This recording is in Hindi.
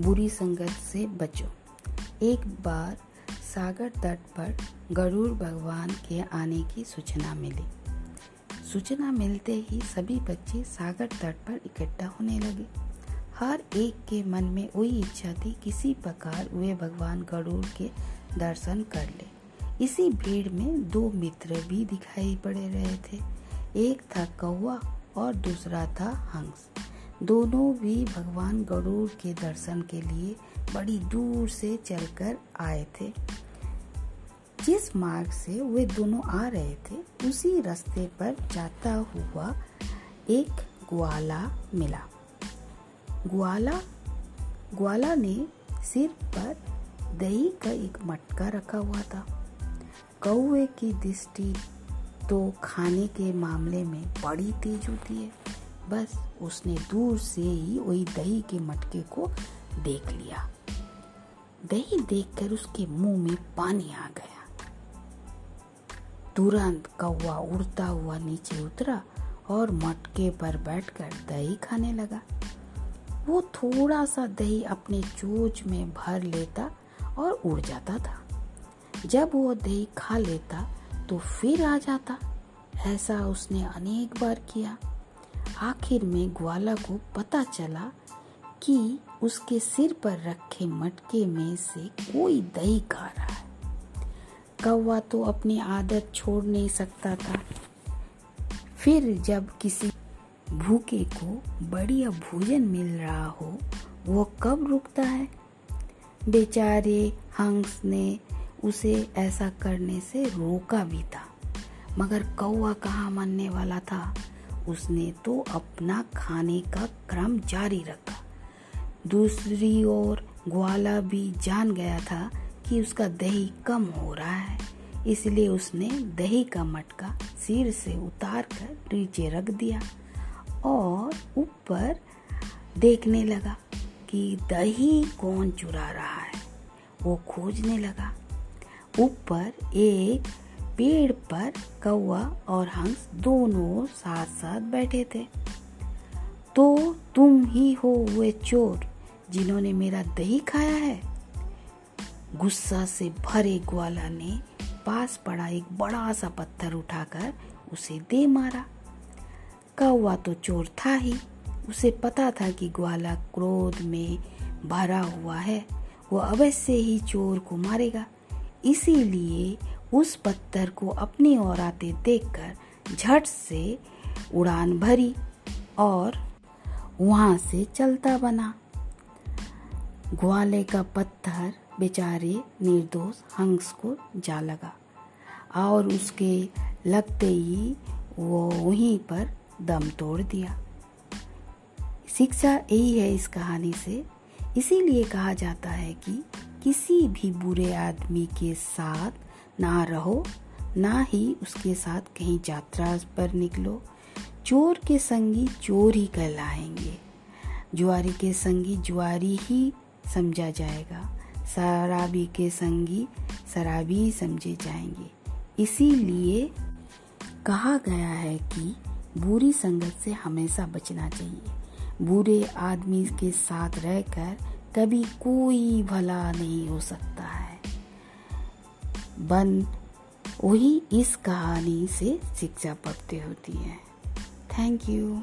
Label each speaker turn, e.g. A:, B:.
A: बुरी संगत से बचो। एक बार सागर तट पर गरुड़ भगवान के आने की सूचना मिली। सूचना मिलते ही सभी बच्चे सागर तट पर इकट्ठा होने लगे। हर एक के मन में वही इच्छा थी, किसी प्रकार वे भगवान गरुड़ के दर्शन कर ले। इसी भीड़ में दो मित्र भी दिखाई पड़े रहे थे। एक था कौवा और दूसरा था हंस। दोनों भी भगवान गरुड़ के दर्शन के लिए बड़ी दूर से चलकर आए थे। जिस मार्ग से वे दोनों आ रहे थे, उसी रास्ते पर जाता हुआ एक ग्वाला मिला। ग्वाला ग्वाला ने सिर पर दही का एक मटका रखा हुआ था। कौए की दृष्टि तो खाने के मामले में बड़ी तेज होती है। बस उसने दूर से ही वही दही के मटके को देख लिया। दही देखकर उसके मुँह में पानी आ गया। तुरंत कौवा उड़ता हुआ नीचे उतरा और मटके पर बैठकर दही खाने लगा। वो थोड़ा सा दही अपने चोच में भर लेता और उड़ जाता था। जब वो दही खा लेता तो फिर आ जाता। ऐसा उसने अनेक बार किया। आखिर में ग्वाला को पता चला कि उसके सिर पर रखे मटके में से कोई दही खा रहा है। कौवा तो अपनी आदत छोड़ नहीं सकता था। फिर जब किसी भूखे को बढ़िया भोजन मिल रहा हो वो कब रुकता है? बेचारे हंस ने उसे ऐसा करने से रोका भी था, मगर कौवा कहाँ मानने वाला था? उसने तो अपना खाने का क्रम जारी रखा। दूसरी ओर ग्वाला भी जान गया था कि उसका दही कम हो रहा है, इसलिए उसने दही का मटका सिर से उतार कर नीचे रख दिया और ऊपर देखने लगा कि दही कौन चुरा रहा है। वो खोजने लगा। ऊपर एक पेड़ पर कौवा और हंस दोनों साथ साथ बैठे थे। तो तुम ही हो वे चोर जिन्होंने मेरा दही खाया है। गुस्सा से भरे ग्वाला ने पास पड़ा एक बड़ा सा पत्थर उठाकर उसे दे मारा। कौआ तो चोर था ही। उसे पता था कि ग्वाला क्रोध में भरा हुआ है। वो अवश्य ही चोर को मारेगा। इसीलिए उस पत्थर को अपनी ओर आते देखकर झट से उड़ान भरी और वहाँ से चलता बना। ग्वाले का पत्थर बेचारे निर्दोष हंस को जा लगा और उसके लगते ही वो वहीं पर दम तोड़ दिया। शिक्षा यही है इस कहानी से। इसीलिए कहा जाता है कि किसी भी बुरे आदमी के साथ ना रहो, ना ही उसके साथ कहीं यात्रा पर निकलो। चोर के संगी चोर ही कहलाएँगे। जुआरी के संगी जुआरी ही समझा जाएगा। शराबी के संगी शराबी समझे जाएँगे। इसीलिए कहा गया है कि बुरी संगत से हमेशा बचना चाहिए। बुरे आदमी के साथ रहकर कभी कोई भला नहीं हो सकता। बन वही इस कहानी से शिक्षा प्राप्त होती है। Thank you